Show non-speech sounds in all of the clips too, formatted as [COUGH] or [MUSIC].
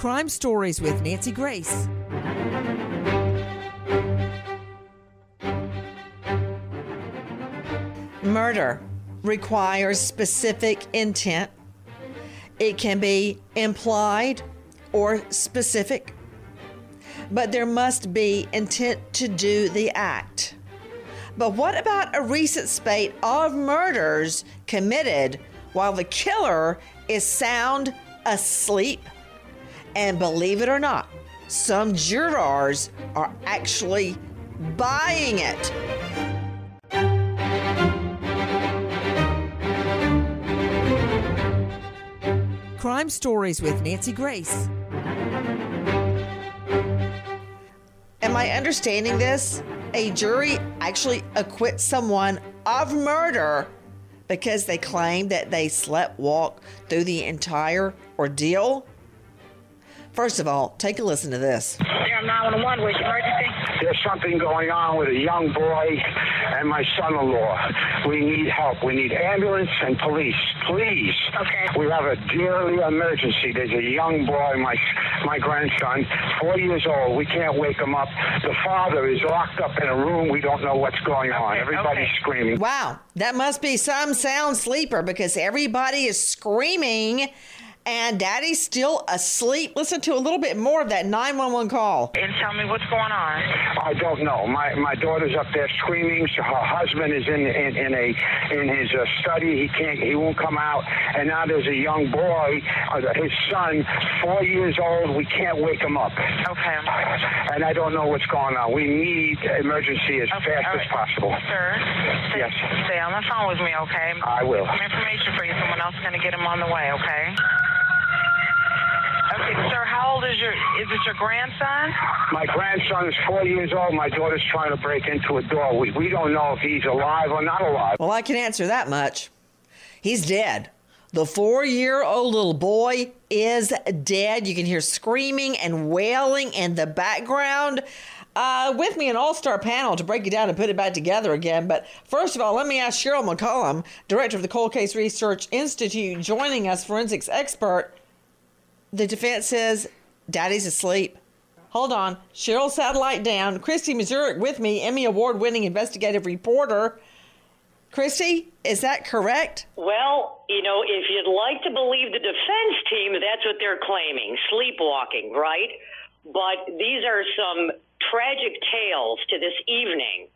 Crime Stories with Nancy Grace. Murder requires specific intent. It can be implied or specific, but there must be intent to do the act. But what about a recent spate of murders committed while the killer is sound asleep? And believe it or not, some jurors are actually buying it. Crime Stories with Nancy Grace. Am I understanding this? A jury actually acquits someone of murder because they claim that they slept walk through the entire ordeal? First of all, take a listen to this. Yeah, 911, where's your emergency? There's something going on with a young boy and my son-in-law. We need help. We need ambulance and police, please. Okay. We have a dearly emergency. There's a young boy, my my grandson, four years old. We can't wake him up. The father is locked up in a room. We don't know what's going on. Okay, Everybody's okay. screaming. Wow, that must be some sound sleeper because everybody is screaming and daddy's still asleep. Listen to a little bit more of that 911 call. And tell me what's going on. I don't know. My my daughter's up there screaming. So her husband is in in, in a in his uh, study. He can't. He won't come out. And now there's a young boy, uh, his son, four years old. We can't wake him up. Okay. And I don't know what's going on. We need emergency as Okay, fast all as possible. Sir, stay, Yes. stay on the phone with me, okay? I will. Some information for you. Someone else is going to get him on the way, okay? Okay, sir, how old is your, is it your grandson? My grandson is four years old. My daughter's trying to break into a door. We we don't know if he's alive or not alive. Well, I can answer that much. He's dead. The four year old little boy is dead. You can hear screaming and wailing in the background. Uh, with me, an all star panel to break it down and put it back together again. But first of all, let me ask Cheryl McCollum, director of the Cold Case Research Institute, joining us, forensics expert. The defense says daddy's asleep. Hold on. Cheryl satellite down. Christy Mazurek with me, Emmy Award winning investigative reporter. Christy, is that correct? Well, you know, if you'd like to believe the defense team, that's what they're claiming sleepwalking, right? But these are some tragic tales to this evening.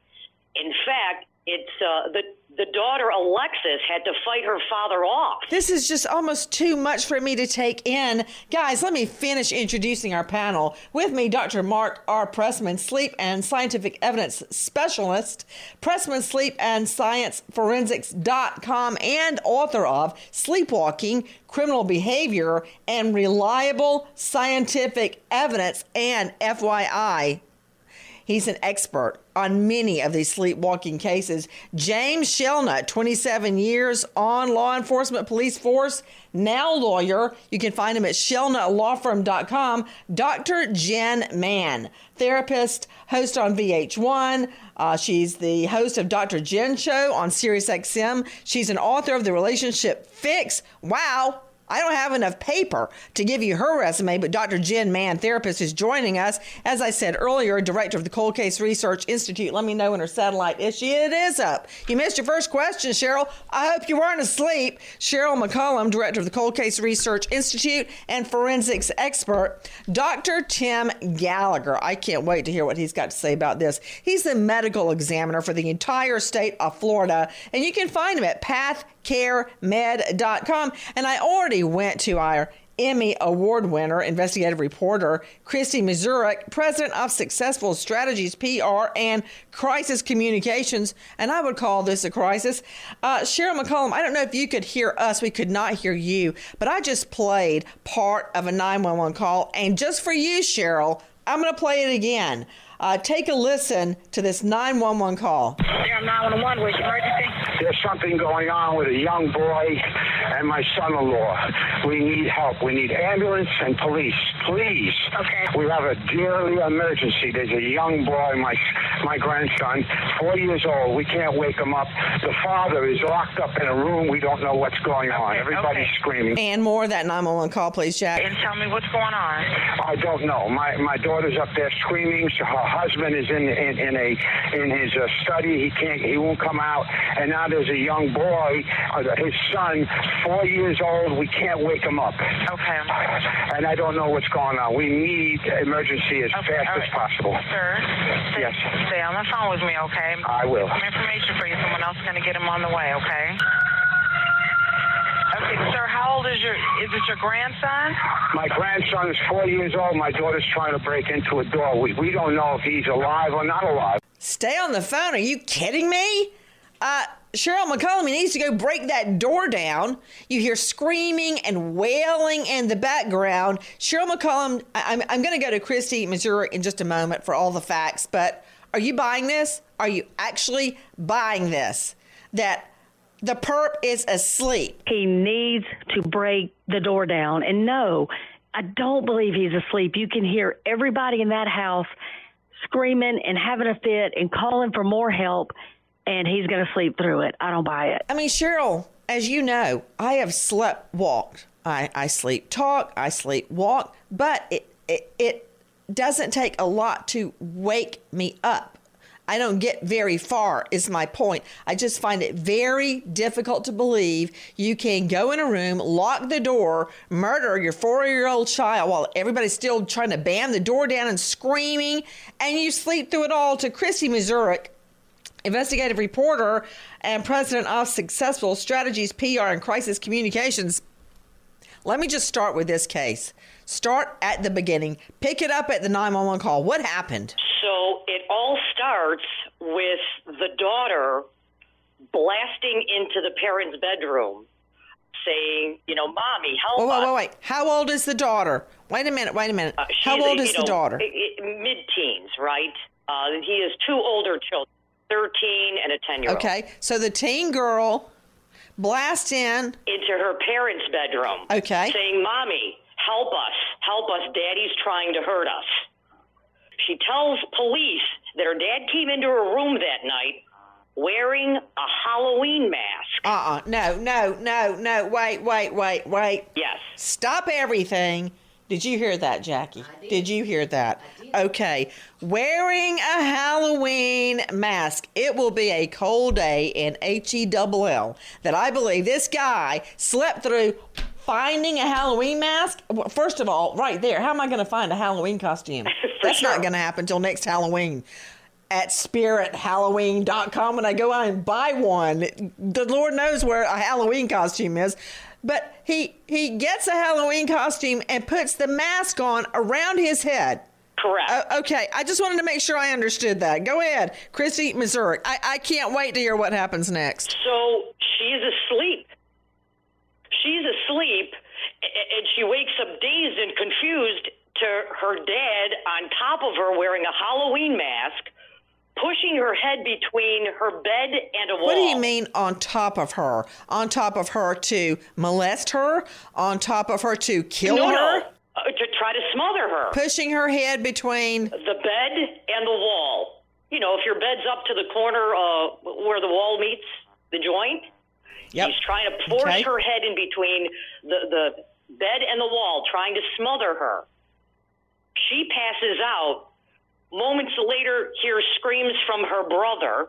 In fact, it's uh, the the daughter Alexis had to fight her father off. This is just almost too much for me to take in. Guys, let me finish introducing our panel. With me, Dr. Mark R. Pressman, sleep and scientific evidence specialist, Pressman Sleep and Science Forensics.com, and author of Sleepwalking, Criminal Behavior, and Reliable Scientific Evidence. And FYI, He's an expert on many of these sleepwalking cases. James Shelnut, 27 years on law enforcement police force, now lawyer. You can find him at shelnutlawfirm.com. Dr. Jen Mann, therapist, host on VH1. Uh, she's the host of Dr. Jen Show on SiriusXM. She's an author of The Relationship Fix. Wow. I don't have enough paper to give you her resume, but Dr. Jen Mann, therapist, is joining us. As I said earlier, director of the Cold Case Research Institute. Let me know when her satellite is. She it is up. You missed your first question, Cheryl. I hope you weren't asleep. Cheryl McCollum, director of the Cold Case Research Institute and forensics expert. Dr. Tim Gallagher. I can't wait to hear what he's got to say about this. He's the medical examiner for the entire state of Florida, and you can find him at pathcaremed.com. And I already went to our Emmy Award winner, investigative reporter Christy Mazurek, president of Successful Strategies PR and Crisis Communications, and I would call this a crisis. Uh, Cheryl McCollum, I don't know if you could hear us, we could not hear you, but I just played part of a 911 call, and just for you, Cheryl, I'm going to play it again. Uh, take a listen to this 911 call. Damn 911, where's your emergency? There's something going on with a young boy and my son-in-law. We need help. We need ambulance and police. Please. Okay. We have a dearly emergency. There's a young boy, my my grandson, four years old. We can't wake him up. The father is locked up in a room. We don't know what's going on. Okay, Everybody's okay. screaming. And more of that 911 call, please, Jack. And tell me what's going on. I don't know. My my daughter's up there screaming. So her husband is in in, in a in his uh, study. He can't. He won't come out. And now there's a young boy, uh, his son, four years old. We can't wake him up. Okay. And I don't know what's going on. We need emergency as Okay, fast all as possible. Sir, stay, Yes. stay on the phone with me, okay? I will. Some information for you. Someone else is going to get him on the way, okay? Okay, sir, how old is your, is it your grandson? My grandson is four years old. My daughter's trying to break into a door. We, we don't know if he's alive or not alive. Stay on the phone. Are you kidding me? Uh, Cheryl McCollum needs to go break that door down. You hear screaming and wailing in the background. Cheryl McCollum, I- I'm, I'm going to go to Christy, Mazurek in just a moment for all the facts, but are you buying this? Are you actually buying this? That the perp is asleep. he needs to break the door down. And no, I don't believe he's asleep. You can hear everybody in that house screaming and having a fit and calling for more help, and he's going to sleep through it. I don't buy it. I mean, Cheryl, as you know, I have slept walked. I, I sleep talk, I sleep walk, but it, it it doesn't take a lot to wake me up. I don't get very far, is my point. I just find it very difficult to believe you can go in a room, lock the door, murder your four year old child while everybody's still trying to bam the door down and screaming, and you sleep through it all to Christy Mazurek, investigative reporter and president of Successful Strategies PR and Crisis Communications. Let me just start with this case. Start at the beginning. Pick it up at the 911 call. What happened? So it all starts with the daughter blasting into the parents' bedroom, saying, "You know, mommy, help Wait, wait, us." wait, wait. How old is the daughter? Wait a minute, wait a minute. Uh, How old is the daughter? Mid-teens, right? Uh, he has two older children, thirteen and a ten-year-old. Okay, so the teen girl blast in. Into her parents' bedroom. Okay. Saying, "Mommy, help us, help us! Daddy's trying to hurt us." She tells police that her dad came into her room that night wearing a Halloween mask. Uh uh No, no, no, no. Wait, wait, wait, wait. Yes. Stop everything. Did you hear that, Jackie? Did. you hear that? Okay. Wearing a Halloween mask. It will be a cold day in H E double L that I believe this guy slept through finding a Halloween mask. Well, First of all, right there, how am I going to find a Halloween costume? [LAUGHS] That's not going to happen until next Halloween. At spirithalloween.com when I go out and buy one. The Lord knows where a Halloween costume is. But he he gets a Halloween costume and puts the mask on around his head. Correct. Uh, okay, I just wanted to make sure I understood that. Go ahead, Christy, Mazurek. I, I can't wait to hear what happens next. So she's asleep. She's asleep, and she wakes up dazed and confused to her dad on top of her wearing a Halloween mask, pushing her head between her bed and a wall. What do you mean on top of her? On top of her to molest her? On top of her to kill No, her? no. Uh, to try to smother her. Pushing her head between. the bed and the wall. You know, if your bed's up to the corner uh, where the wall meets the joint, Yep. He's trying to force Okay. her head in between the, the bed and the wall, trying to smother her. She passes out. Moments later, hears screams from her brother.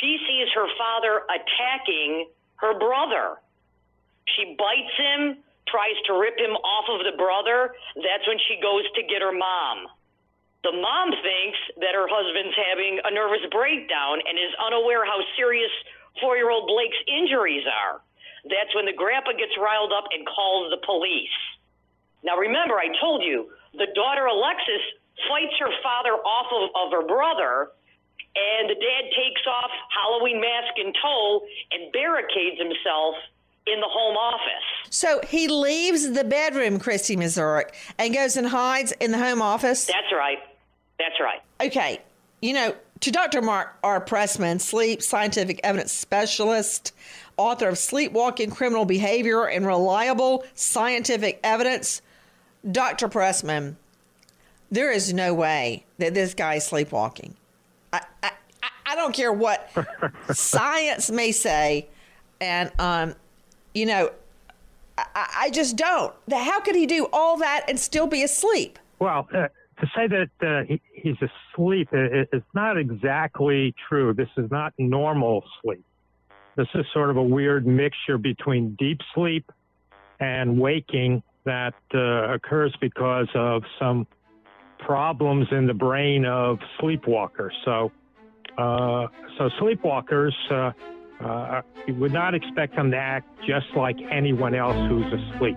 She sees her father attacking her brother. She bites him, tries to rip him off of the brother. That's when she goes to get her mom. The mom thinks that her husband's having a nervous breakdown and is unaware how serious four year old Blake's injuries are. That's when the grandpa gets riled up and calls the police. Now, remember, I told you the daughter Alexis fights her father off of, of her brother, and the dad takes off Halloween mask and tow and barricades himself in the home office. So he leaves the bedroom, Christy Mazurek, and goes and hides in the home office. That's right. That's right. Okay, you know, to Dr. Mark R. Pressman, sleep scientific evidence specialist, author of Sleepwalking Criminal Behavior and Reliable Scientific Evidence, Dr. Pressman, there is no way that this guy is sleepwalking. I, I, I- don't care what [LAUGHS] science may say, and um, you know, I, I I just don't. How could he do all that and still be asleep? Well, uh, to say that uh, he, he's asleep i- is not exactly true. This is not normal sleep. This is sort of a weird mixture between deep sleep and waking that uh, occurs because of some problems in the brain of sleepwalkers. So, uh, so sleepwalkers, uh, uh, you would not expect them to act just like anyone else who's asleep.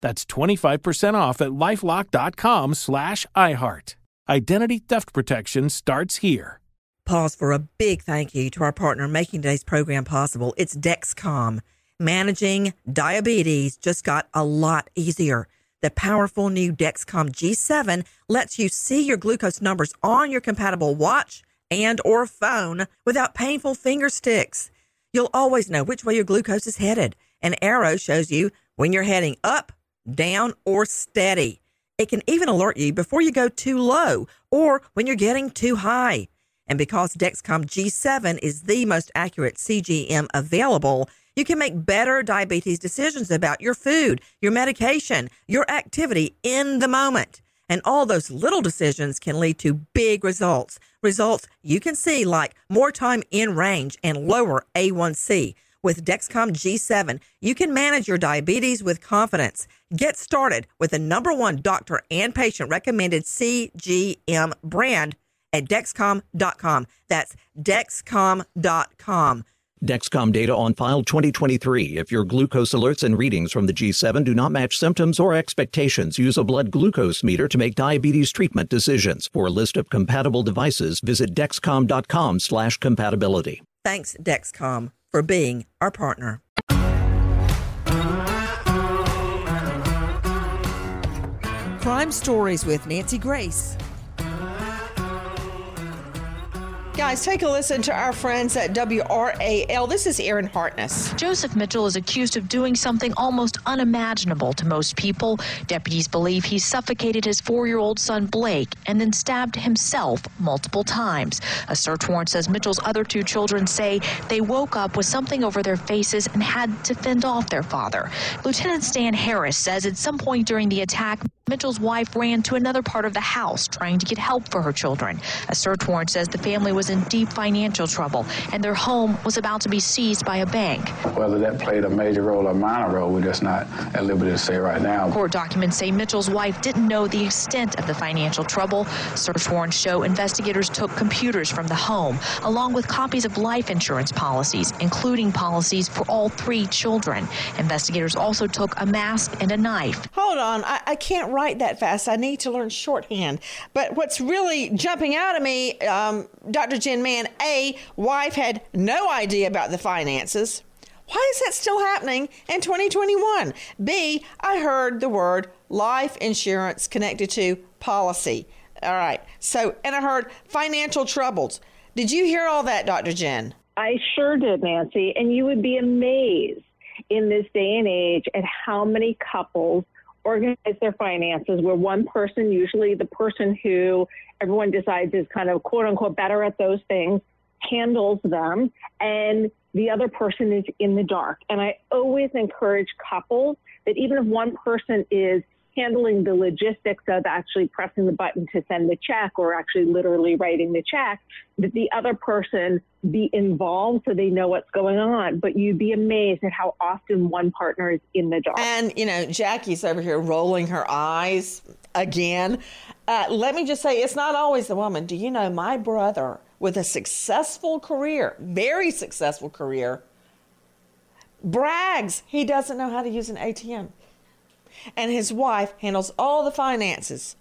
That's 25% off at lifelock.com slash iHeart. Identity theft protection starts here. Pause for a big thank you to our partner making today's program possible. It's Dexcom. Managing diabetes just got a lot easier. The powerful new Dexcom G7 lets you see your glucose numbers on your compatible watch and or phone without painful finger sticks. You'll always know which way your glucose is headed. An arrow shows you when you're heading up, down, or steady. It can even alert you before you go too low or when you're getting too high. And because Dexcom G7 is the most accurate CGM available, you can make better diabetes decisions about your food, your medication, your activity in the moment. And all those little decisions can lead to big results. Results you can see like more time in range and lower A1C. With Dexcom G7, you can manage your diabetes with confidence. Get started with the number one doctor and patient recommended CGM brand at Dexcom.com. That's Dexcom.com. Dexcom data on file 2023. If your glucose alerts and readings from the G7 do not match symptoms or expectations, use a blood glucose meter to make diabetes treatment decisions. For a list of compatible devices, visit dexcom.com slash compatibility. Thanks, Dexcom, for being our partner. Crime Stories with Nancy Grace. Guys, take a listen to our friends at WRAL. This is Aaron Hartness. Joseph Mitchell is accused of doing something almost unimaginable to most people. Deputies believe he suffocated his four year old son Blake and then stabbed himself multiple times. A search warrant says Mitchell's other two children say they woke up with something over their faces and had to fend off their father. Lieutenant Stan Harris says at some point during the attack, Mitchell's wife ran to another part of the house trying to get help for her children. A search warrant says the family was in deep financial trouble and their home was about to be seized by a bank. Whether that played a major role or minor role, we're just not at liberty to say right now. Court documents say Mitchell's wife didn't know the extent of the financial trouble. Search warrants show investigators took computers from the home, along with copies of life insurance policies, including policies for all three children. Investigators also took a mask and a knife. Hold on, I, I can't write that fast. I need to learn shorthand. But what's really jumping out at me, um, Dr. Jen Mann, A, wife had no idea about the finances. Why is that still happening in 2021? B, I heard the word life insurance connected to policy. All right. So, and I heard financial troubles. Did you hear all that, Dr. Jen? I sure did, Nancy. And you would be amazed in this day and age at how many couples organize their finances where one person, usually the person who everyone decides is kind of quote unquote better at those things, handles them and the other person is in the dark. And I always encourage couples that even if one person is handling the logistics of actually pressing the button to send the check or actually literally writing the check, that the other person be involved so they know what's going on. But you'd be amazed at how often one partner is in the dark. And, you know, Jackie's over here rolling her eyes again. Uh, let me just say, it's not always the woman. Do you know my brother with a successful career, very successful career, brags he doesn't know how to use an ATM? And his wife handles all the finances.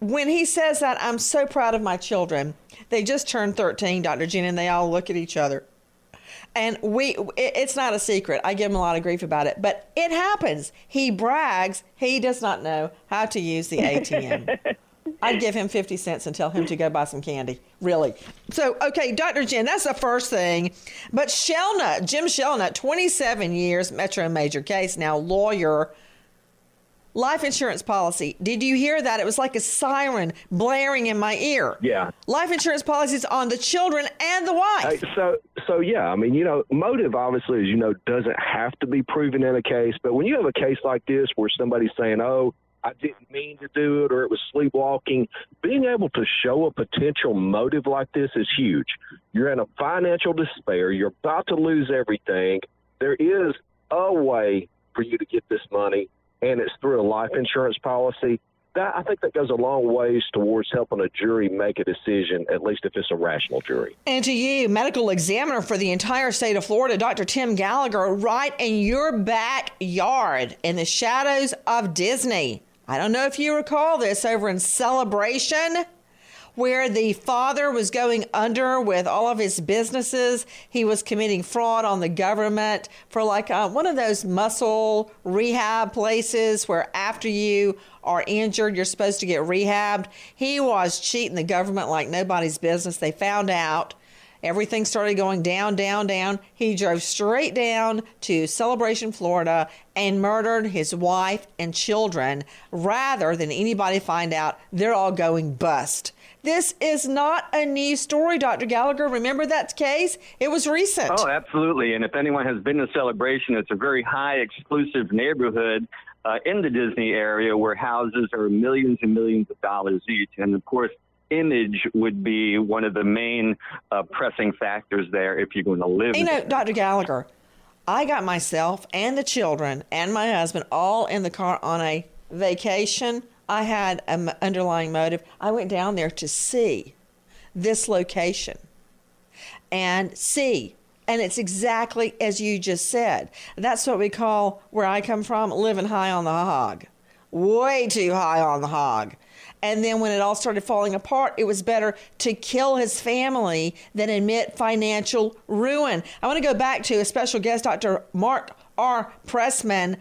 When he says that, I'm so proud of my children. They just turned 13, Dr. Jen, and they all look at each other. And we, it's not a secret. I give him a lot of grief about it, but it happens. He brags he does not know how to use the ATM. [LAUGHS] I'd give him 50 cents and tell him to go buy some candy. Really. So, okay, Dr. Jen, that's the first thing. But Shelnut, Jim Shelnut, 27 years, Metro Major case, now lawyer life insurance policy. Did you hear that? It was like a siren blaring in my ear. Yeah. Life insurance policies on the children and the wife. So, so yeah, I mean, you know, motive obviously, as you know, doesn't have to be proven in a case. But when you have a case like this where somebody's saying, "Oh, I didn't mean to do it," or it was sleepwalking, being able to show a potential motive like this is huge. You're in a financial despair. You're about to lose everything. There is a way for you to get this money and it's through a life insurance policy, that I think that goes a long ways towards helping a jury make a decision, at least if it's a rational jury. And to you, medical examiner for the entire state of Florida, Dr. Tim Gallagher, right in your backyard in the shadows of Disney. I don't know if you recall this over in Celebration where the father was going under with all of his businesses. He was committing fraud on the government for like uh, one of those muscle rehab places where after you are injured, you're supposed to get rehabbed. He was cheating the government like nobody's business. They found out. Everything started going down, down, down. He drove straight down to Celebration, Florida, and murdered his wife and children rather than anybody find out they're all going bust. This is not a new story, Dr. Gallagher. Remember that case? It was recent. Oh, absolutely. And if anyone has been to Celebration, it's a very high exclusive neighborhood uh, in the Disney area where houses are millions and millions of dollars each. And of course, image would be one of the main uh, pressing factors there if you're going to live. You know, Dr. Gallagher, I got myself and the children and my husband all in the car on a vacation I had an underlying motive. I went down there to see this location and see. And it's exactly as you just said. That's what we call, where I come from, living high on the hog. Way too high on the hog. And then when it all started falling apart, it was better to kill his family than admit financial ruin. I want to go back to a special guest, Dr. Mark R. Pressman.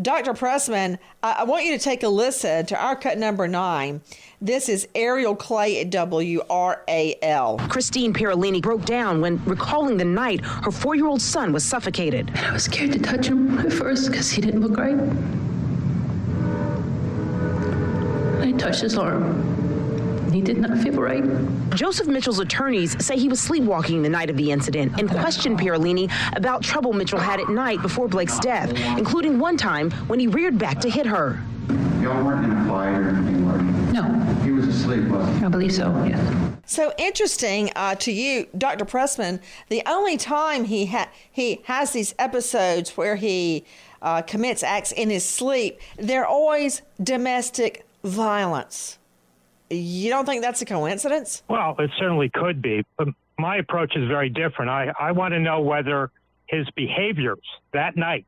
Dr. Pressman, I want you to take a listen to our cut number nine. This is Ariel Clay at WRAL. Christine Parolini broke down when recalling the night her four year old son was suffocated. And I was scared to touch him at first because he didn't look right. I touched his arm. He did not feel right. Joseph Mitchell's attorneys say he was sleepwalking the night of the incident and questioned Parolini about trouble Mitchell had at night before Blake's death, including one time when he reared back to hit her. You y'all weren't in a fight or anything, were you? No. He was asleep, wasn't he? I believe so, yes. So interesting uh, to you, Dr. Pressman. The only time he ha- he has these episodes where he uh, commits acts in his sleep, they're always domestic violence. You don't think that's a coincidence? Well, it certainly could be, but my approach is very different. I, I want to know whether his behaviors that night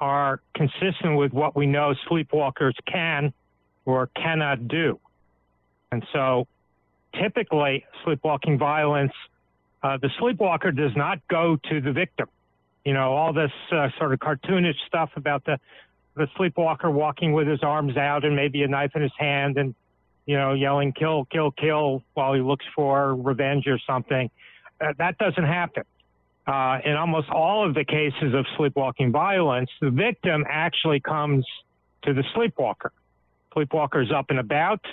are consistent with what we know sleepwalkers can or cannot do. And so typically, sleepwalking violence, uh, the sleepwalker does not go to the victim. You know, all this uh, sort of cartoonish stuff about the, the sleepwalker walking with his arms out and maybe a knife in his hand and, you know, yelling, kill, kill, kill while he looks for revenge or something. Uh, that doesn't happen. Uh, in almost all of the cases of sleepwalking violence, the victim actually comes to the sleepwalker. Sleepwalker's up and about,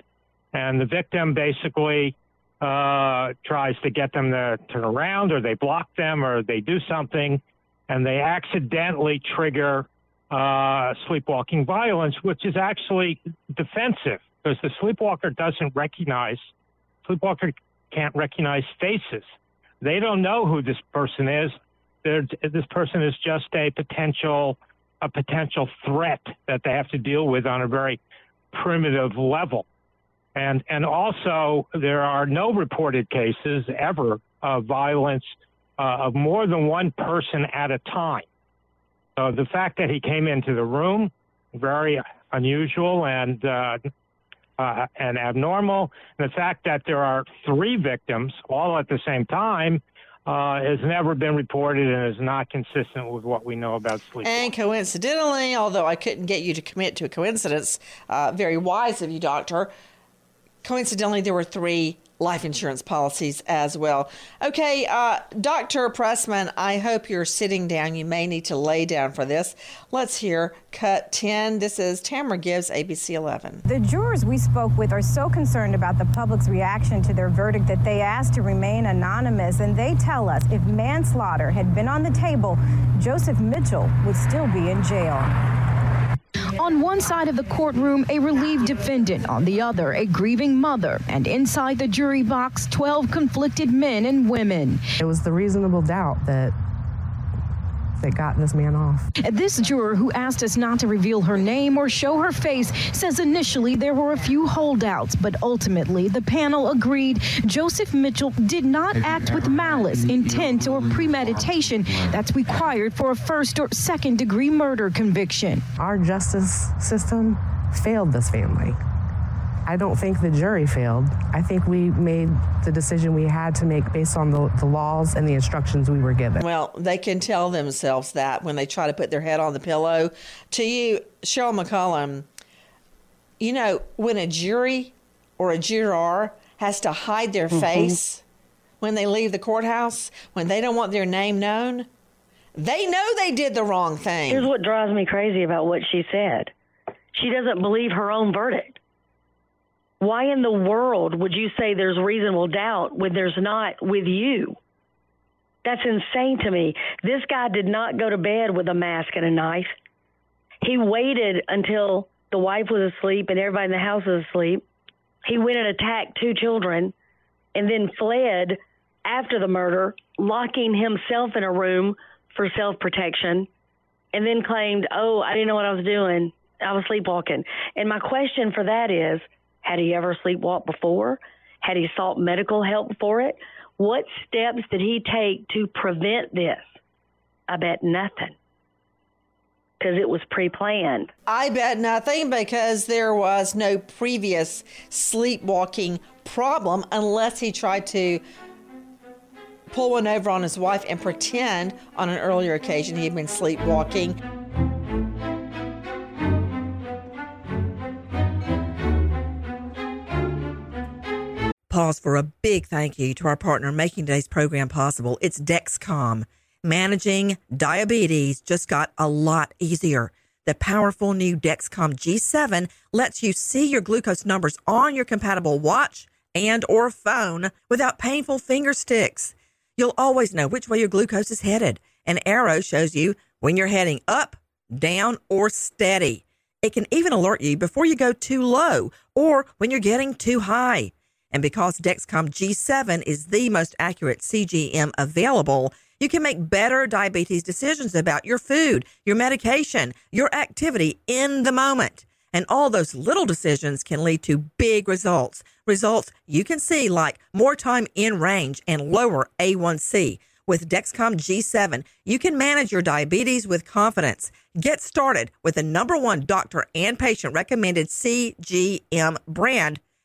and the victim basically uh, tries to get them to turn around, or they block them, or they do something, and they accidentally trigger uh, sleepwalking violence, which is actually defensive because the sleepwalker doesn't recognize, sleepwalker can't recognize faces. They don't know who this person is. They're, this person is just a potential a potential threat that they have to deal with on a very primitive level. And and also there are no reported cases ever of violence uh, of more than one person at a time. So the fact that he came into the room very unusual and uh, uh, and abnormal. And the fact that there are three victims all at the same time uh, has never been reported and is not consistent with what we know about sleep. And coincidentally, although I couldn't get you to commit to a coincidence, uh, very wise of you, doctor. Coincidentally, there were three life insurance policies as well. Okay, uh, Dr. Pressman, I hope you're sitting down. You may need to lay down for this. Let's hear cut 10. This is Tamara Gibbs, ABC 11. The jurors we spoke with are so concerned about the public's reaction to their verdict that they asked to remain anonymous. And they tell us if manslaughter had been on the table, Joseph Mitchell would still be in jail. On one side of the courtroom, a relieved defendant, on the other, a grieving mother, and inside the jury box, 12 conflicted men and women. It was the reasonable doubt that that got this man off. This juror, who asked us not to reveal her name or show her face, says initially there were a few holdouts, but ultimately the panel agreed Joseph Mitchell did not act with malice, intent, or premeditation that's required for a first or second degree murder conviction. Our justice system failed this family. I don't think the jury failed. I think we made the decision we had to make based on the, the laws and the instructions we were given. Well, they can tell themselves that when they try to put their head on the pillow. To you, Cheryl McCollum, you know, when a jury or a juror has to hide their Mhm. face when they leave the courthouse, when they don't want their name known, they know they did the wrong thing. Here's what drives me crazy about what she said. She doesn't believe her own verdict. Why in the world would you say there's reasonable doubt when there's not with you? That's insane to me. This guy did not go to bed with a mask and a knife. He waited until the wife was asleep and everybody in the house was asleep. He went and attacked two children and then fled after the murder, locking himself in a room for self protection, and then claimed, Oh, I didn't know what I was doing. I was sleepwalking. And my question for that is had he ever sleepwalked before? Had he sought medical help for it? What steps did he take to prevent this? I bet nothing because it was pre planned. I bet nothing because there was no previous sleepwalking problem unless he tried to pull one over on his wife and pretend on an earlier occasion he had been sleepwalking. Pause for a big thank you to our partner making today's program possible. It's Dexcom. Managing diabetes just got a lot easier. The powerful new Dexcom G7 lets you see your glucose numbers on your compatible watch and or phone without painful finger sticks. You'll always know which way your glucose is headed. An arrow shows you when you're heading up, down, or steady. It can even alert you before you go too low or when you're getting too high. And because Dexcom G7 is the most accurate CGM available, you can make better diabetes decisions about your food, your medication, your activity in the moment. And all those little decisions can lead to big results. Results you can see like more time in range and lower A1C. With Dexcom G7, you can manage your diabetes with confidence. Get started with the number one doctor and patient recommended CGM brand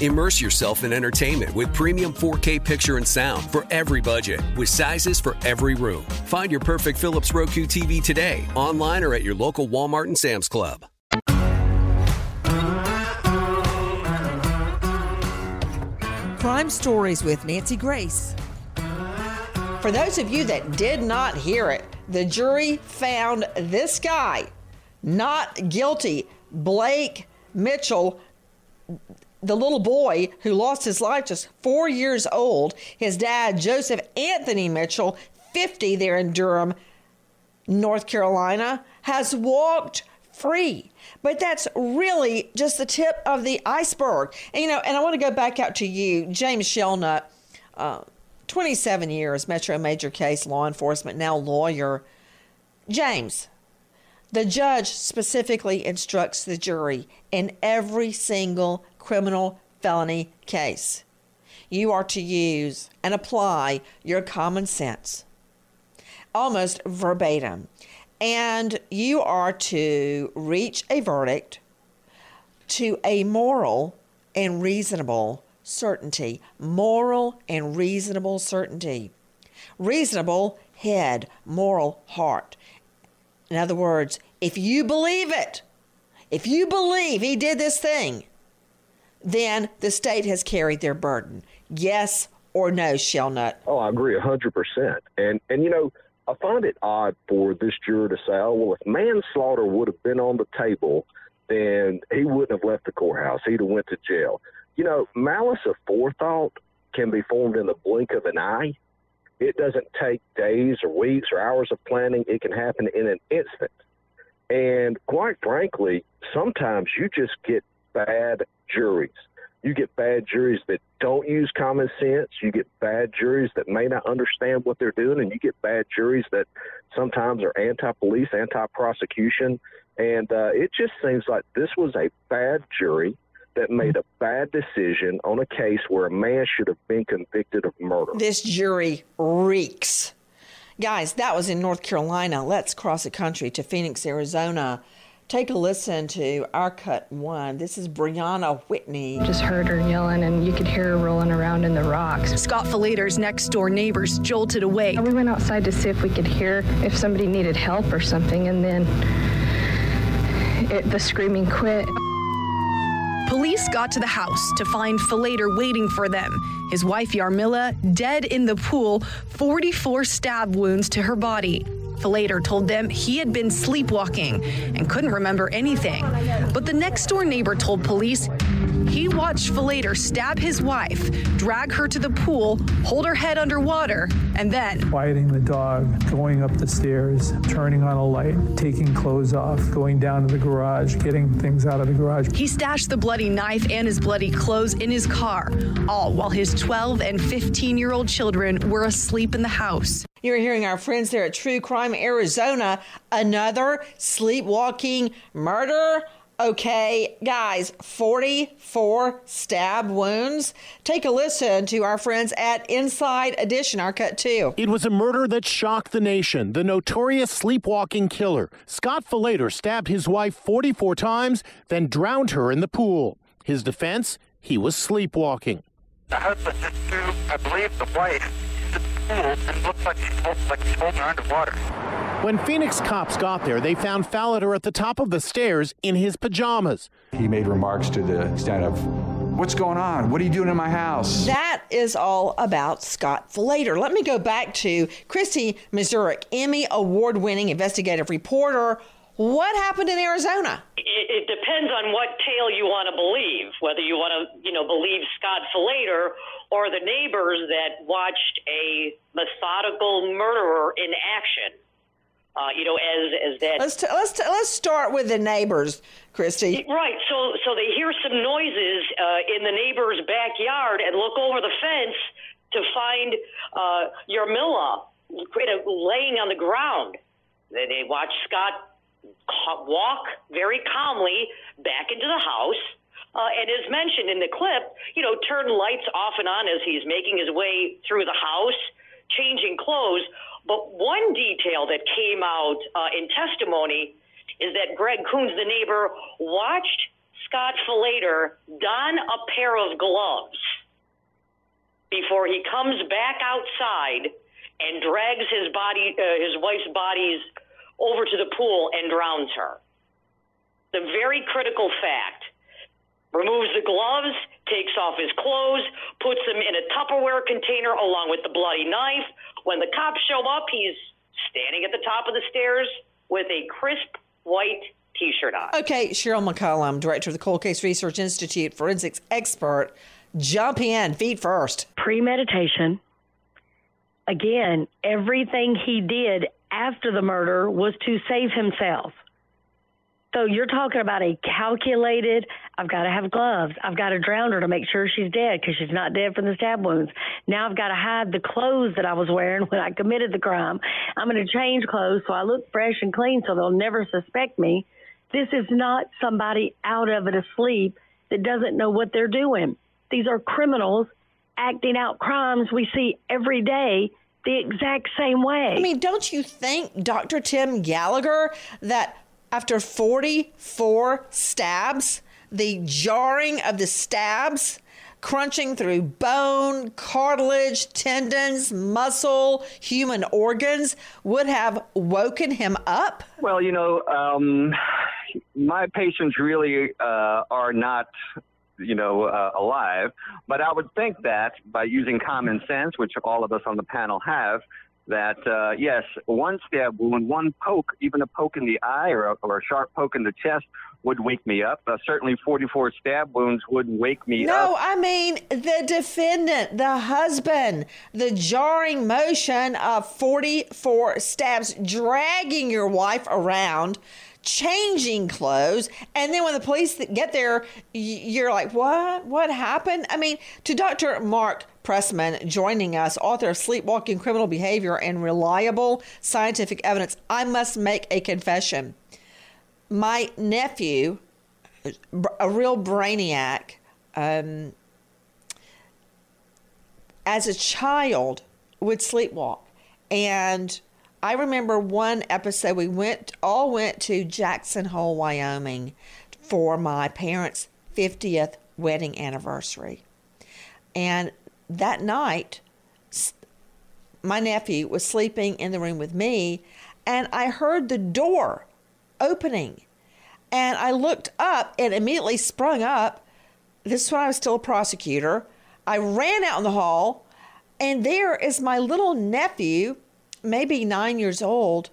Immerse yourself in entertainment with premium 4K picture and sound for every budget, with sizes for every room. Find your perfect Philips Roku TV today, online or at your local Walmart and Sam's Club. Crime Stories with Nancy Grace. For those of you that did not hear it, the jury found this guy not guilty. Blake Mitchell, the little boy who lost his life just four years old, his dad, Joseph Anthony Mitchell, 50 there in Durham, North Carolina, has walked free. But that's really just the tip of the iceberg. And, you know, and I want to go back out to you, James Shelnut, uh, 27 years, Metro Major case law enforcement, now lawyer. James, the judge specifically instructs the jury in every single criminal felony case. You are to use and apply your common sense almost verbatim. And you are to reach a verdict to a moral and reasonable certainty. Moral and reasonable certainty. Reasonable head, moral heart. In other words, if you believe it, if you believe he did this thing, then the state has carried their burden. Yes or no, Shelnut? Oh, I agree a hundred percent. And and you know, I find it odd for this juror to say, "Oh, well, if manslaughter would have been on the table, then he wouldn't have left the courthouse. He'd have went to jail." You know, malice of forethought can be formed in the blink of an eye. It doesn't take days or weeks or hours of planning. It can happen in an instant. And quite frankly, sometimes you just get bad juries. You get bad juries that don't use common sense. You get bad juries that may not understand what they're doing, and you get bad juries that sometimes are anti-police, anti-prosecution. And uh, it just seems like this was a bad jury that made a bad decision on a case where a man should have been convicted of murder. This jury reeks. Guys, that was in North Carolina. Let's cross the country to Phoenix, Arizona. Take a listen to our cut one. This is Brianna Whitney. Just heard her yelling, and you could hear her rolling around in the rocks. Scott Falater's next door neighbors jolted awake. We went outside to see if we could hear if somebody needed help or something, and then it, the screaming quit. Police got to the house to find Falater waiting for them. His wife Yarmila dead in the pool, 44 stab wounds to her body. Falater told them he had been sleepwalking and couldn't remember anything. But the next door neighbor told police he watched Falater stab his wife, drag her to the pool, hold her head underwater, and then quieting the dog, going up the stairs, turning on a light, taking clothes off, going down to the garage, getting things out of the garage. He stashed the bloody knife and his bloody clothes in his car, all while his 12 and 15 year old children were asleep in the house. You're hearing our friends there at True Crime Arizona. Another sleepwalking murder. Okay, guys, 44 stab wounds. Take a listen to our friends at Inside Edition, our cut two. It was a murder that shocked the nation. The notorious sleepwalking killer, Scott Falater, stabbed his wife 44 times, then drowned her in the pool. His defense? He was sleepwalking. The husband just threw, I believe, the wife into the pool and looked like she's, hold, like she's holding underwater. When Phoenix cops got there, they found Falater at the top of the stairs in his pajamas. He made remarks to the extent of, What's going on? What are you doing in my house? That is all about Scott Falater. Let me go back to Christy Mazurek, Emmy award winning investigative reporter. What happened in Arizona? It, it depends on what tale you want to believe, whether you want to, you know, believe Scott Falater or the neighbors that watched a methodical murderer in action. Uh, you know, as as that. Let's t- let's t- let's start with the neighbors, Christy. Right. So so they hear some noises uh, in the neighbor's backyard and look over the fence to find uh, Yarmila laying on the ground. They, they watch Scott walk very calmly back into the house. Uh, and as mentioned in the clip, you know, turn lights off and on as he's making his way through the house, changing clothes. But one detail that came out uh, in testimony is that Greg Koons, the neighbor, watched Scott Falater don a pair of gloves before he comes back outside and drags his body, uh, his wife's bodies over to the pool and drowns her. The very critical fact. Removes the gloves, takes off his clothes, puts them in a Tupperware container along with the bloody knife, when the cops show up, he's standing at the top of the stairs with a crisp white t shirt on. Okay, Cheryl McCollum, director of the Cold Case Research Institute, forensics expert. Jump in, feet first. Premeditation. Again, everything he did after the murder was to save himself. So you're talking about a calculated, I've got to have gloves. I've got to drown her to make sure she's dead because she's not dead from the stab wounds. Now I've got to hide the clothes that I was wearing when I committed the crime. I'm going to change clothes so I look fresh and clean so they'll never suspect me. This is not somebody out of it asleep that doesn't know what they're doing. These are criminals acting out crimes we see every day the exact same way. I mean, don't you think, Dr. Tim Gallagher, that after 44 stabs, the jarring of the stabs, crunching through bone, cartilage, tendons, muscle, human organs, would have woken him up? Well, you know, um, my patients really uh, are not you know, uh, alive. But I would think that by using common sense, which all of us on the panel have, that uh, yes, one stab wound, one poke, even a poke in the eye or a, or a sharp poke in the chest would wake me up. Uh, certainly, 44 stab wounds would wake me no, up. No, I mean the defendant, the husband, the jarring motion of 44 stabs, dragging your wife around changing clothes and then when the police get there you're like what what happened i mean to dr mark Pressman joining us, author of Sleepwalking Criminal Behavior and Reliable Scientific Evidence. I must make a confession. My nephew, a real brainiac, um, as a child would sleepwalk. And I remember one episode we went all went to Jackson Hole, Wyoming for my parents' 50th wedding anniversary. And that night, my nephew was sleeping in the room with me, and I heard the door opening. And I looked up and immediately sprung up. This is when I was still a prosecutor. I ran out in the hall, and there is my little nephew, maybe nine years old,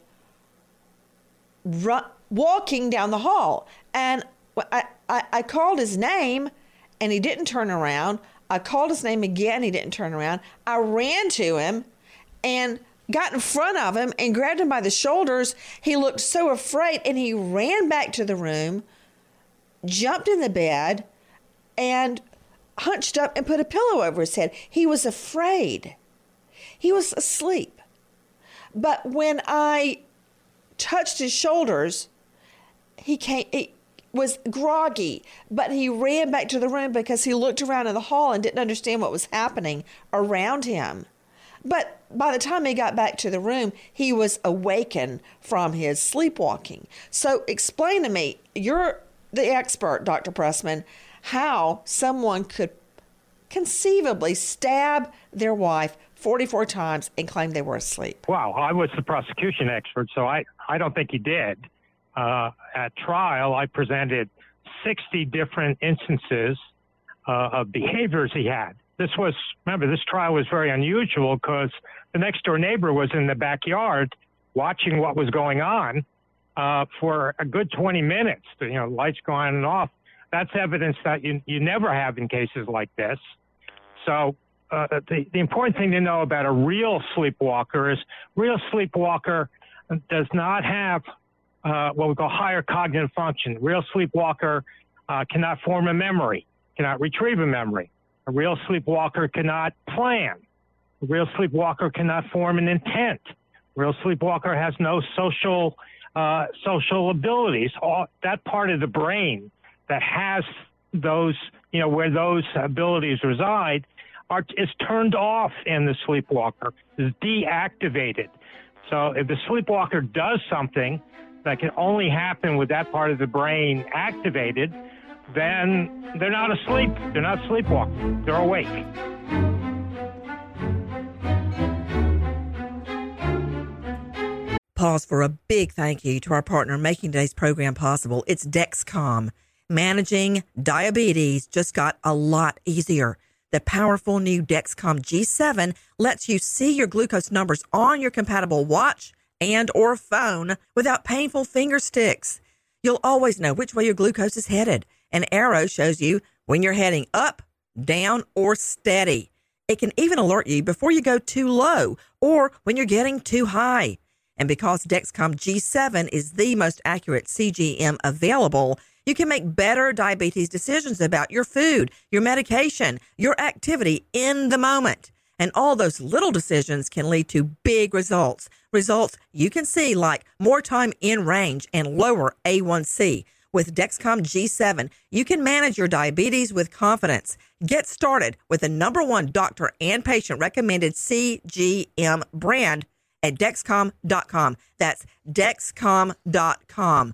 walking down the hall. And I, I, I called his name, and he didn't turn around. I called his name again. He didn't turn around. I ran to him and got in front of him and grabbed him by the shoulders. He looked so afraid and he ran back to the room, jumped in the bed, and hunched up and put a pillow over his head. He was afraid. He was asleep. But when I touched his shoulders, he came. He, was groggy, but he ran back to the room because he looked around in the hall and didn't understand what was happening around him. But by the time he got back to the room, he was awakened from his sleepwalking. So explain to me, you're the expert, Dr. Pressman, how someone could conceivably stab their wife 44 times and claimed they were asleep? Wow, I was the prosecution expert, so I, I don't think he did. Uh, at trial, I presented 60 different instances uh, of behaviors he had. This was, remember, this trial was very unusual because the next door neighbor was in the backyard watching what was going on uh, for a good 20 minutes. You know, lights go on and off. That's evidence that you, you never have in cases like this. So uh, the, the important thing to know about a real sleepwalker is real sleepwalker does not have uh, what we call higher cognitive function. Real sleepwalker uh, cannot form a memory, cannot retrieve a memory. A real sleepwalker cannot plan. A real sleepwalker cannot form an intent. A real sleepwalker has no social uh, social abilities. All, that part of the brain that has those, you know, where those abilities reside, are, is turned off in the sleepwalker, is deactivated. So if the sleepwalker does something that can only happen with that part of the brain activated, then they're not asleep. They're not sleepwalking. They're awake. Pause for a big thank you to our partner making today's program possible. It's Dexcom. Managing diabetes just got a lot easier. The powerful new Dexcom G7 lets you see your glucose numbers on your compatible watch and or phone without painful finger sticks. You'll always know which way your glucose is headed. An arrow shows you when you're heading up, down, or steady. It can even alert you before you go too low or when you're getting too high. And because Dexcom G7 is the most accurate CGM available, you can make better diabetes decisions about your food, your medication, your activity in the moment. And all those little decisions can lead to big results. Results you can see like more time in range and lower A1C. With Dexcom G7, you can manage your diabetes with confidence. Get started with the number one doctor and patient recommended CGM brand at Dexcom.com. That's Dexcom.com.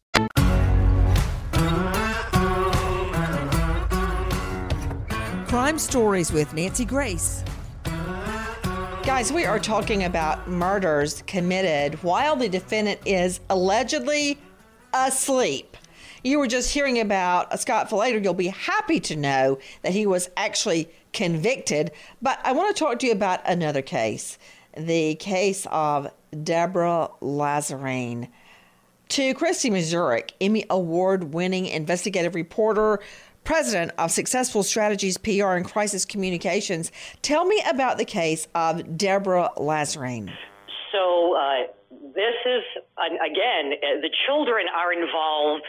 Crime Stories with Nancy Grace. Guys, we are talking about murders committed while the defendant is allegedly asleep. You were just hearing about Scott Falater. You'll be happy to know that he was actually convicted. But I want to talk to you about another case the case of Deborah Lazarine. To Christy Mazurek, Emmy Award winning investigative reporter, president of Successful Strategies PR and Crisis Communications. Tell me about the case of Deborah Lazarine. So, uh, this is, again, uh, the children are involved,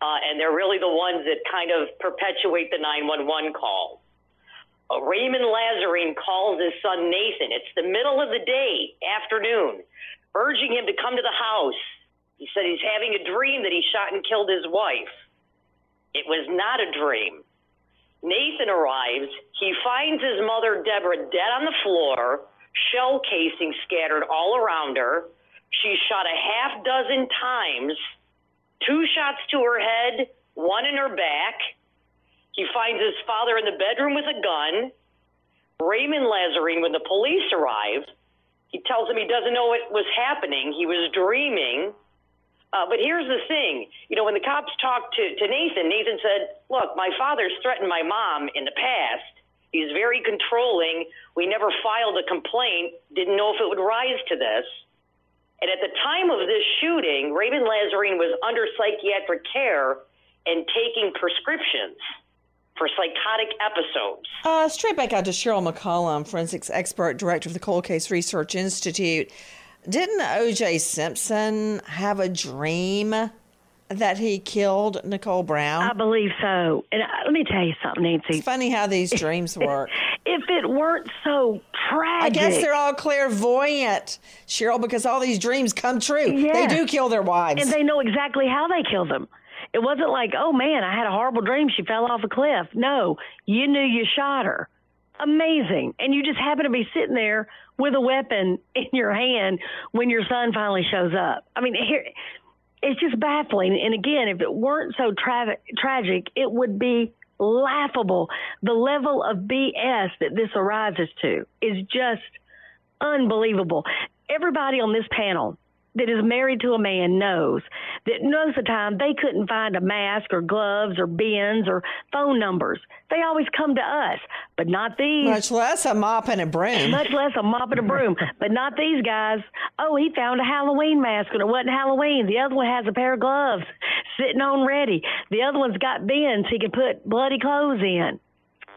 uh, and they're really the ones that kind of perpetuate the 911 call. Uh, Raymond Lazarine calls his son Nathan. It's the middle of the day, afternoon, urging him to come to the house. He said he's having a dream that he shot and killed his wife. It was not a dream. Nathan arrives. He finds his mother, Deborah, dead on the floor, shell casings scattered all around her. She's shot a half dozen times, two shots to her head, one in her back. He finds his father in the bedroom with a gun. Raymond Lazarine, when the police arrive, he tells him he doesn't know what was happening. He was dreaming. Uh, but here's the thing, you know, when the cops talked to, to Nathan, Nathan said, "Look, my father's threatened my mom in the past. He's very controlling. We never filed a complaint. Didn't know if it would rise to this." And at the time of this shooting, Raymond Lazarine was under psychiatric care and taking prescriptions. for psychotic episodes. Uh, straight back out to Cheryl McCollum, forensics expert, director of the Cold Case Research Institute. Didn't O.J. Simpson have a dream that he killed Nicole Brown? I believe so. And I, let me tell you something, Nancy. It's funny how these dreams [LAUGHS] work. if it weren't so tragic. I guess they're all clairvoyant, Cheryl, because all these dreams come true. Yes. They do kill their wives. And they know exactly how they kill them. It wasn't like, oh man, I had a horrible dream. She fell off a cliff. No, you knew you shot her. Amazing. And you just happen to be sitting there with a weapon [LAUGHS] in your hand when your son finally shows up. I mean, here, it's just baffling. And again, if it weren't so tra- tragic, it would be laughable. The level of BS that this arises to is just unbelievable. Everybody on this panel that is married to a man knows that most of the time they couldn't find a mask or gloves or bins or phone numbers. They always come to us, but not these. Much less a mop and a broom. Much less a mop and a broom, [LAUGHS] but not these guys. Oh, he found a Halloween mask and it wasn't Halloween. The other one has a pair of gloves sitting on ready. The other one's got bins he can put bloody clothes in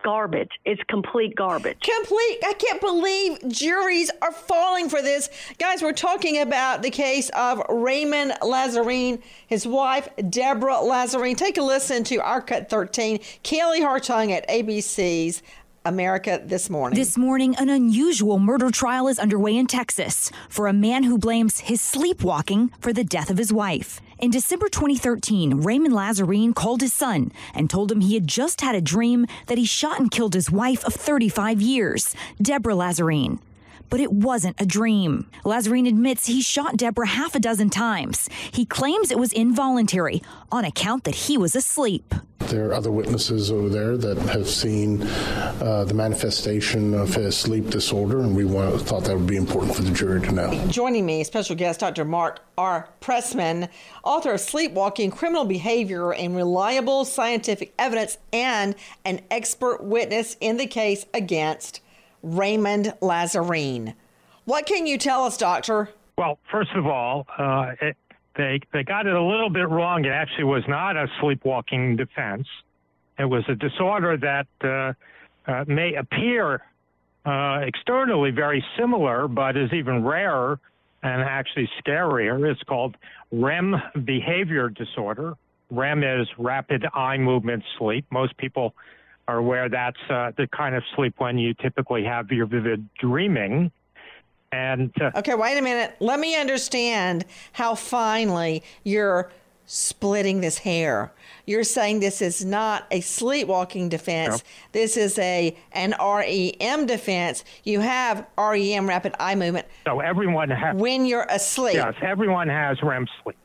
garbage. It's complete garbage. Complete. I can't believe juries are falling for this. Guys, we're talking about the case of Raymond Lazarine, his wife, Deborah Lazarine. Take a listen to our Cut 13, Kelly Hartung at ABC's America This Morning. This morning, an unusual murder trial is underway in Texas for a man who blames his sleepwalking for the death of his wife. In December 2013, Raymond Lazarine called his son and told him he had just had a dream that he shot and killed his wife of 35 years, Deborah Lazarine. But it wasn't a dream. Lazarine admits he shot Deborah half a dozen times. He claims it was involuntary on account that he was asleep. There are other witnesses over there that have seen uh, the manifestation of his sleep disorder, and we want, thought that would be important for the jury to know. Joining me, special guest Dr. Mark R. Pressman, author of Sleepwalking Criminal Behavior and Reliable Scientific Evidence, and an expert witness in the case against Raymond Lazarine. What can you tell us, Doctor? Well, first of all, uh, it, they they got it a little bit wrong. It actually was not a sleepwalking defense. It was a disorder that uh, uh, may appear uh, externally very similar, but is even rarer and actually scarier. It's called REM behavior disorder. REM is rapid eye movement sleep. Most people are aware that's uh, the kind of sleep when you typically have your vivid dreaming. And uh, okay, wait a minute. Let me understand how finely you're splitting this hair. You're saying this is not a sleepwalking defense. Nope. This is a an REM defense. You have REM rapid eye movement so everyone has when you're asleep. yes, everyone has REM sleep.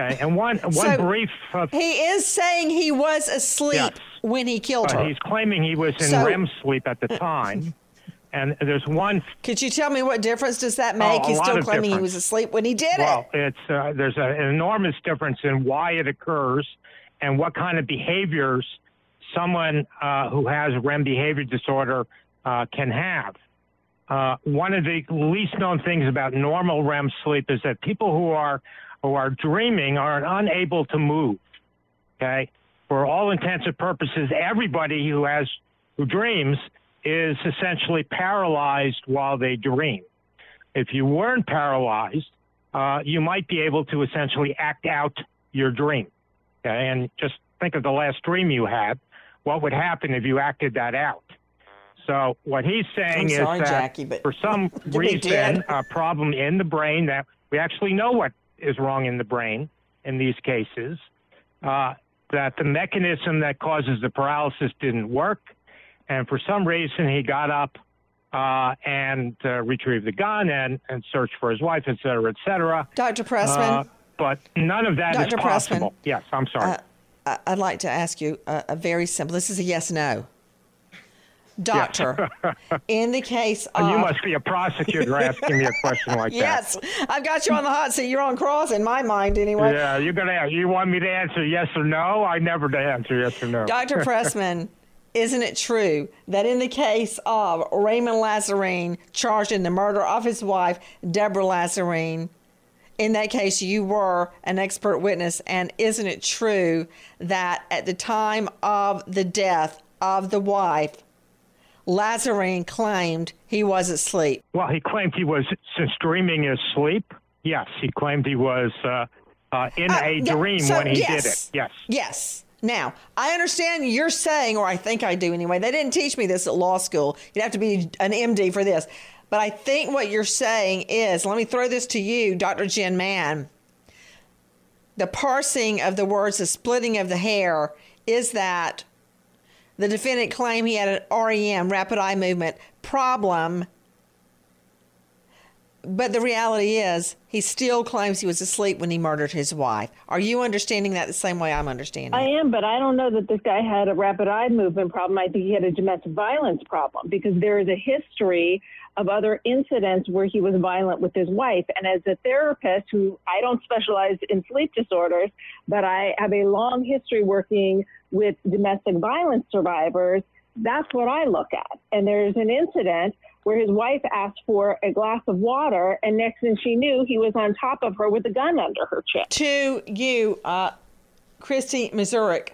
Okay, and one one So, brief. Uh, He is saying he was asleep Yes. when he killed uh, her. he's claiming he was in So- REM sleep at the time, [LAUGHS] and there's one Could you tell me what difference does that Oh, make? a He's still claiming he was asleep when he did well, it. Well, it's uh, there's a, an enormous difference in why it occurs and what kind of behaviors someone uh, who has REM behavior disorder uh, can have. Uh, one of the least known things about normal REM sleep is that people who are who are dreaming are unable to move. Okay, for all intents and purposes, everybody who has who dreams is essentially paralyzed while they dream. If you weren't paralyzed, uh, you might be able to essentially act out your dream. Okay, and just think of the last dream you had. What would happen if you acted that out? So what he's saying is that Jackie, but for some [LAUGHS] reason, a problem in the brain that we actually know what is wrong in the brain in these cases, uh, that the mechanism that causes the paralysis didn't work, and for some reason he got up uh, and uh, retrieved the gun and, and searched for his wife, et cetera, et cetera. Dr. Pressman? Uh, but none of that is Dr. Pressman? possible. Yes, I'm sorry. Uh, I'd like to ask you a, a very simple. This is a yes no. Doctor, in the case of And you must be a prosecutor asking me a question like that. yes, I've got you on the hot seat. You're on cross in my mind, anyway. Yeah, you're gonna. You want me to answer yes or no? I never to answer yes or no. Dr. [LAUGHS] Pressman, isn't it true that in the case of Raymond Lazarine, charged in the murder of his wife, Deborah Lazarine, in that case, you were an expert witness, and isn't it true that at the time of the death of the wife, Lazarine claimed he was asleep? Well, he claimed he was s- dreaming his sleep. Yes, he claimed he was uh, uh, in Uh, a yeah, dream so when he yes. did it. Yes. Yes. Now, I understand you're saying, or I think I do anyway, they didn't teach me this at law school. You'd have to be an MD for this. But I think what you're saying is let me throw this to you, Dr. Jenn Mann. The parsing of the words, the splitting of the hair, is that the defendant claimed he had an REM, rapid eye movement problem. But the reality is, he still claims he was asleep when he murdered his wife. Are you understanding that the same way I'm understanding? I am, but I don't know that this guy had a rapid eye movement problem. I think he had a domestic violence problem because there is a history of other incidents where he was violent with his wife. And as a therapist who I don't specialize in sleep disorders, but I have a long history working with domestic violence survivors, that's what I look at. And there's an incident where his wife asked for a glass of water, and next thing she knew, he was on top of her with a gun under her chin. To you, uh, Christy Mazurek,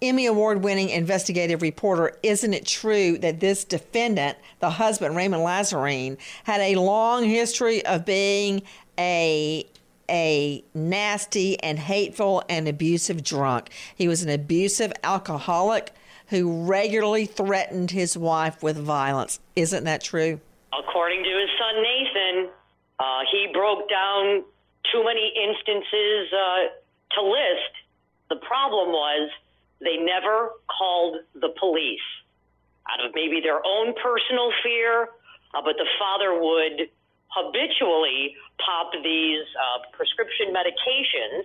Emmy Award winning investigative reporter, isn't it true that this defendant, the husband, Raymond Lazarine, had a long history of being a a nasty and hateful and abusive drunk. He was an abusive alcoholic who regularly threatened his wife with violence. Isn't that true? According to his son Nathan, uh, he broke down too many instances uh, to list. The problem was they never called the police out of maybe their own personal fear, uh, but the father would habitually pop these uh, prescription medications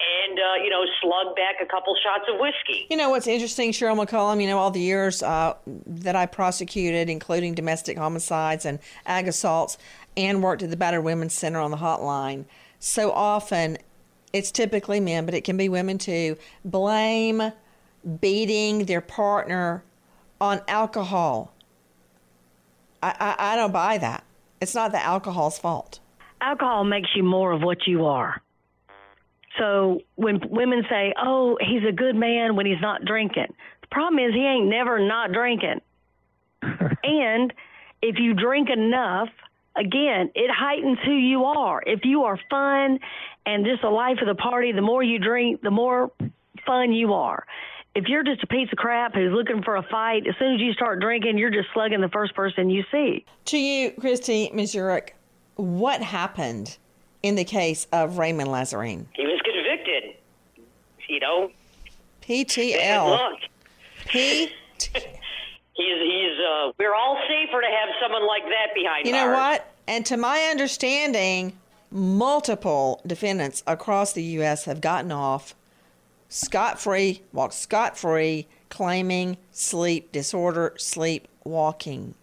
and, uh, you know, slug back a couple shots of whiskey. You know what's interesting, Cheryl McCollum? You know, all the years uh, that I prosecuted, including domestic homicides and ag assaults, and worked at the Battered Women's Center on the hotline. So often, it's typically men, but it can be women too, blame beating their partner on alcohol. I, I, I don't buy that. It's not the alcohol's fault. alcohol makes you more of what you are. So when women say, "Oh, he's a good man when he's not drinking," the problem is he ain't never not drinking. [LAUGHS] and if you drink enough, again, it heightens who you are. If you are fun and just the life of the party, the more you drink, the more fun you are. If you're just a piece of crap who's looking for a fight, as soon as you start drinking, you're just slugging the first person you see. To you, Christy Mazurek, what happened in the case of Raymond Lazarine? He was convicted. You know, PTL. look, P. he's [LAUGHS] he's. Uh, we're all safer to have someone like that behind You know bars. what? And to my understanding, multiple defendants across the U.S. have gotten off scot free, walked scot free, claiming sleep disorder, sleep sleepwalking.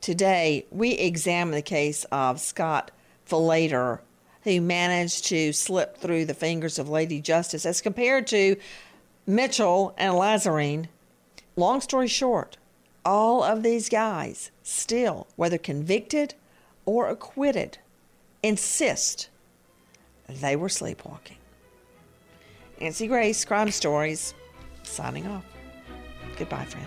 Today, we examine the case of Scott Falater, who managed to slip through the fingers of Lady Justice as compared to Mitchell and Lazarine. Long story short, all of these guys still, whether convicted or acquitted, insist they were sleepwalking. Nancy Grace, Crime Stories, signing off. Goodbye, friend.